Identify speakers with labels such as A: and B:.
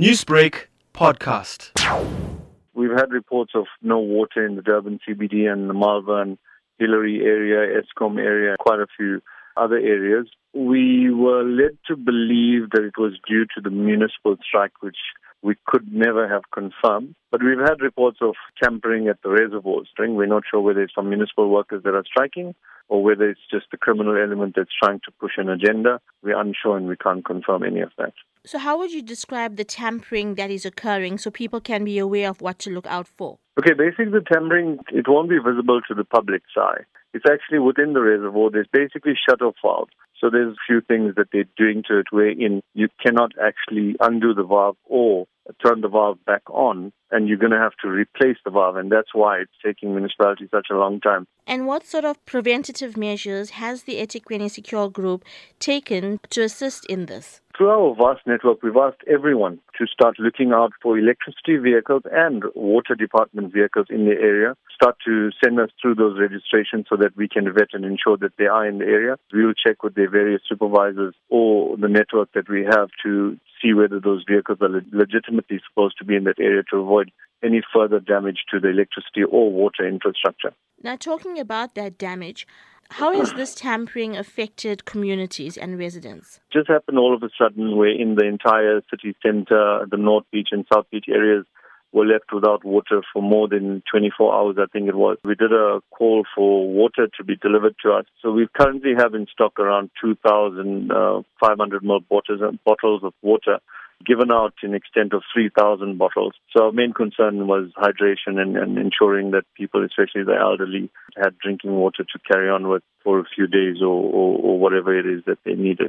A: Newsbreak podcast.
B: We've had reports of no water in the Durban CBD and the Malvern, Hillary area, Escombe area, quite a few other areas. We were led to believe that it was due to the municipal strike, which we could never have confirmed. But we've had reports of tampering at the reservoirs. We're not sure whether it's some municipal workers that are striking or whether it's just the criminal element that's trying to push an agenda. We're unsure and we can't confirm any of that.
C: So, how would you describe the tampering that is occurring so people can be aware of what to look out for?
B: Okay, basically, the tampering, it won't be visible to the public's eye. It's actually within the reservoir. There's basically shut-off valves. So there's a few things that they're doing to it wherein you cannot actually undo the valve or turn the valve back on, and you're going to have to replace the valve, and that's why it's taking municipalities such a long time.
C: And what sort of preventative measures has the eThekwini Secure Group taken to assist in this?
B: Through our vast network, we've asked everyone to start looking out for electricity vehicles and water department vehicles in the area. Start to send us through those registrations so that we can vet and ensure that they are in the area. We will check with their various supervisors or the network that we have to see whether those vehicles are legitimately supposed to be in that area to avoid any further damage to the electricity or water infrastructure.
C: Now, talking about that damage, how has this tampering affected communities and residents?
B: Just happened all of a sudden where in the entire city center, the North Beach and South Beach areas were left without water for more than 24 hours, I think it was. We did a call for water to be delivered to us. So we currently have in stock around 2,500 uh, ml bottles, bottles of water given out in extent of 3,000 bottles. So our main concern was hydration and, and, ensuring that people, especially the elderly, had drinking water to carry on with for a few days or, or, or whatever it is that they needed.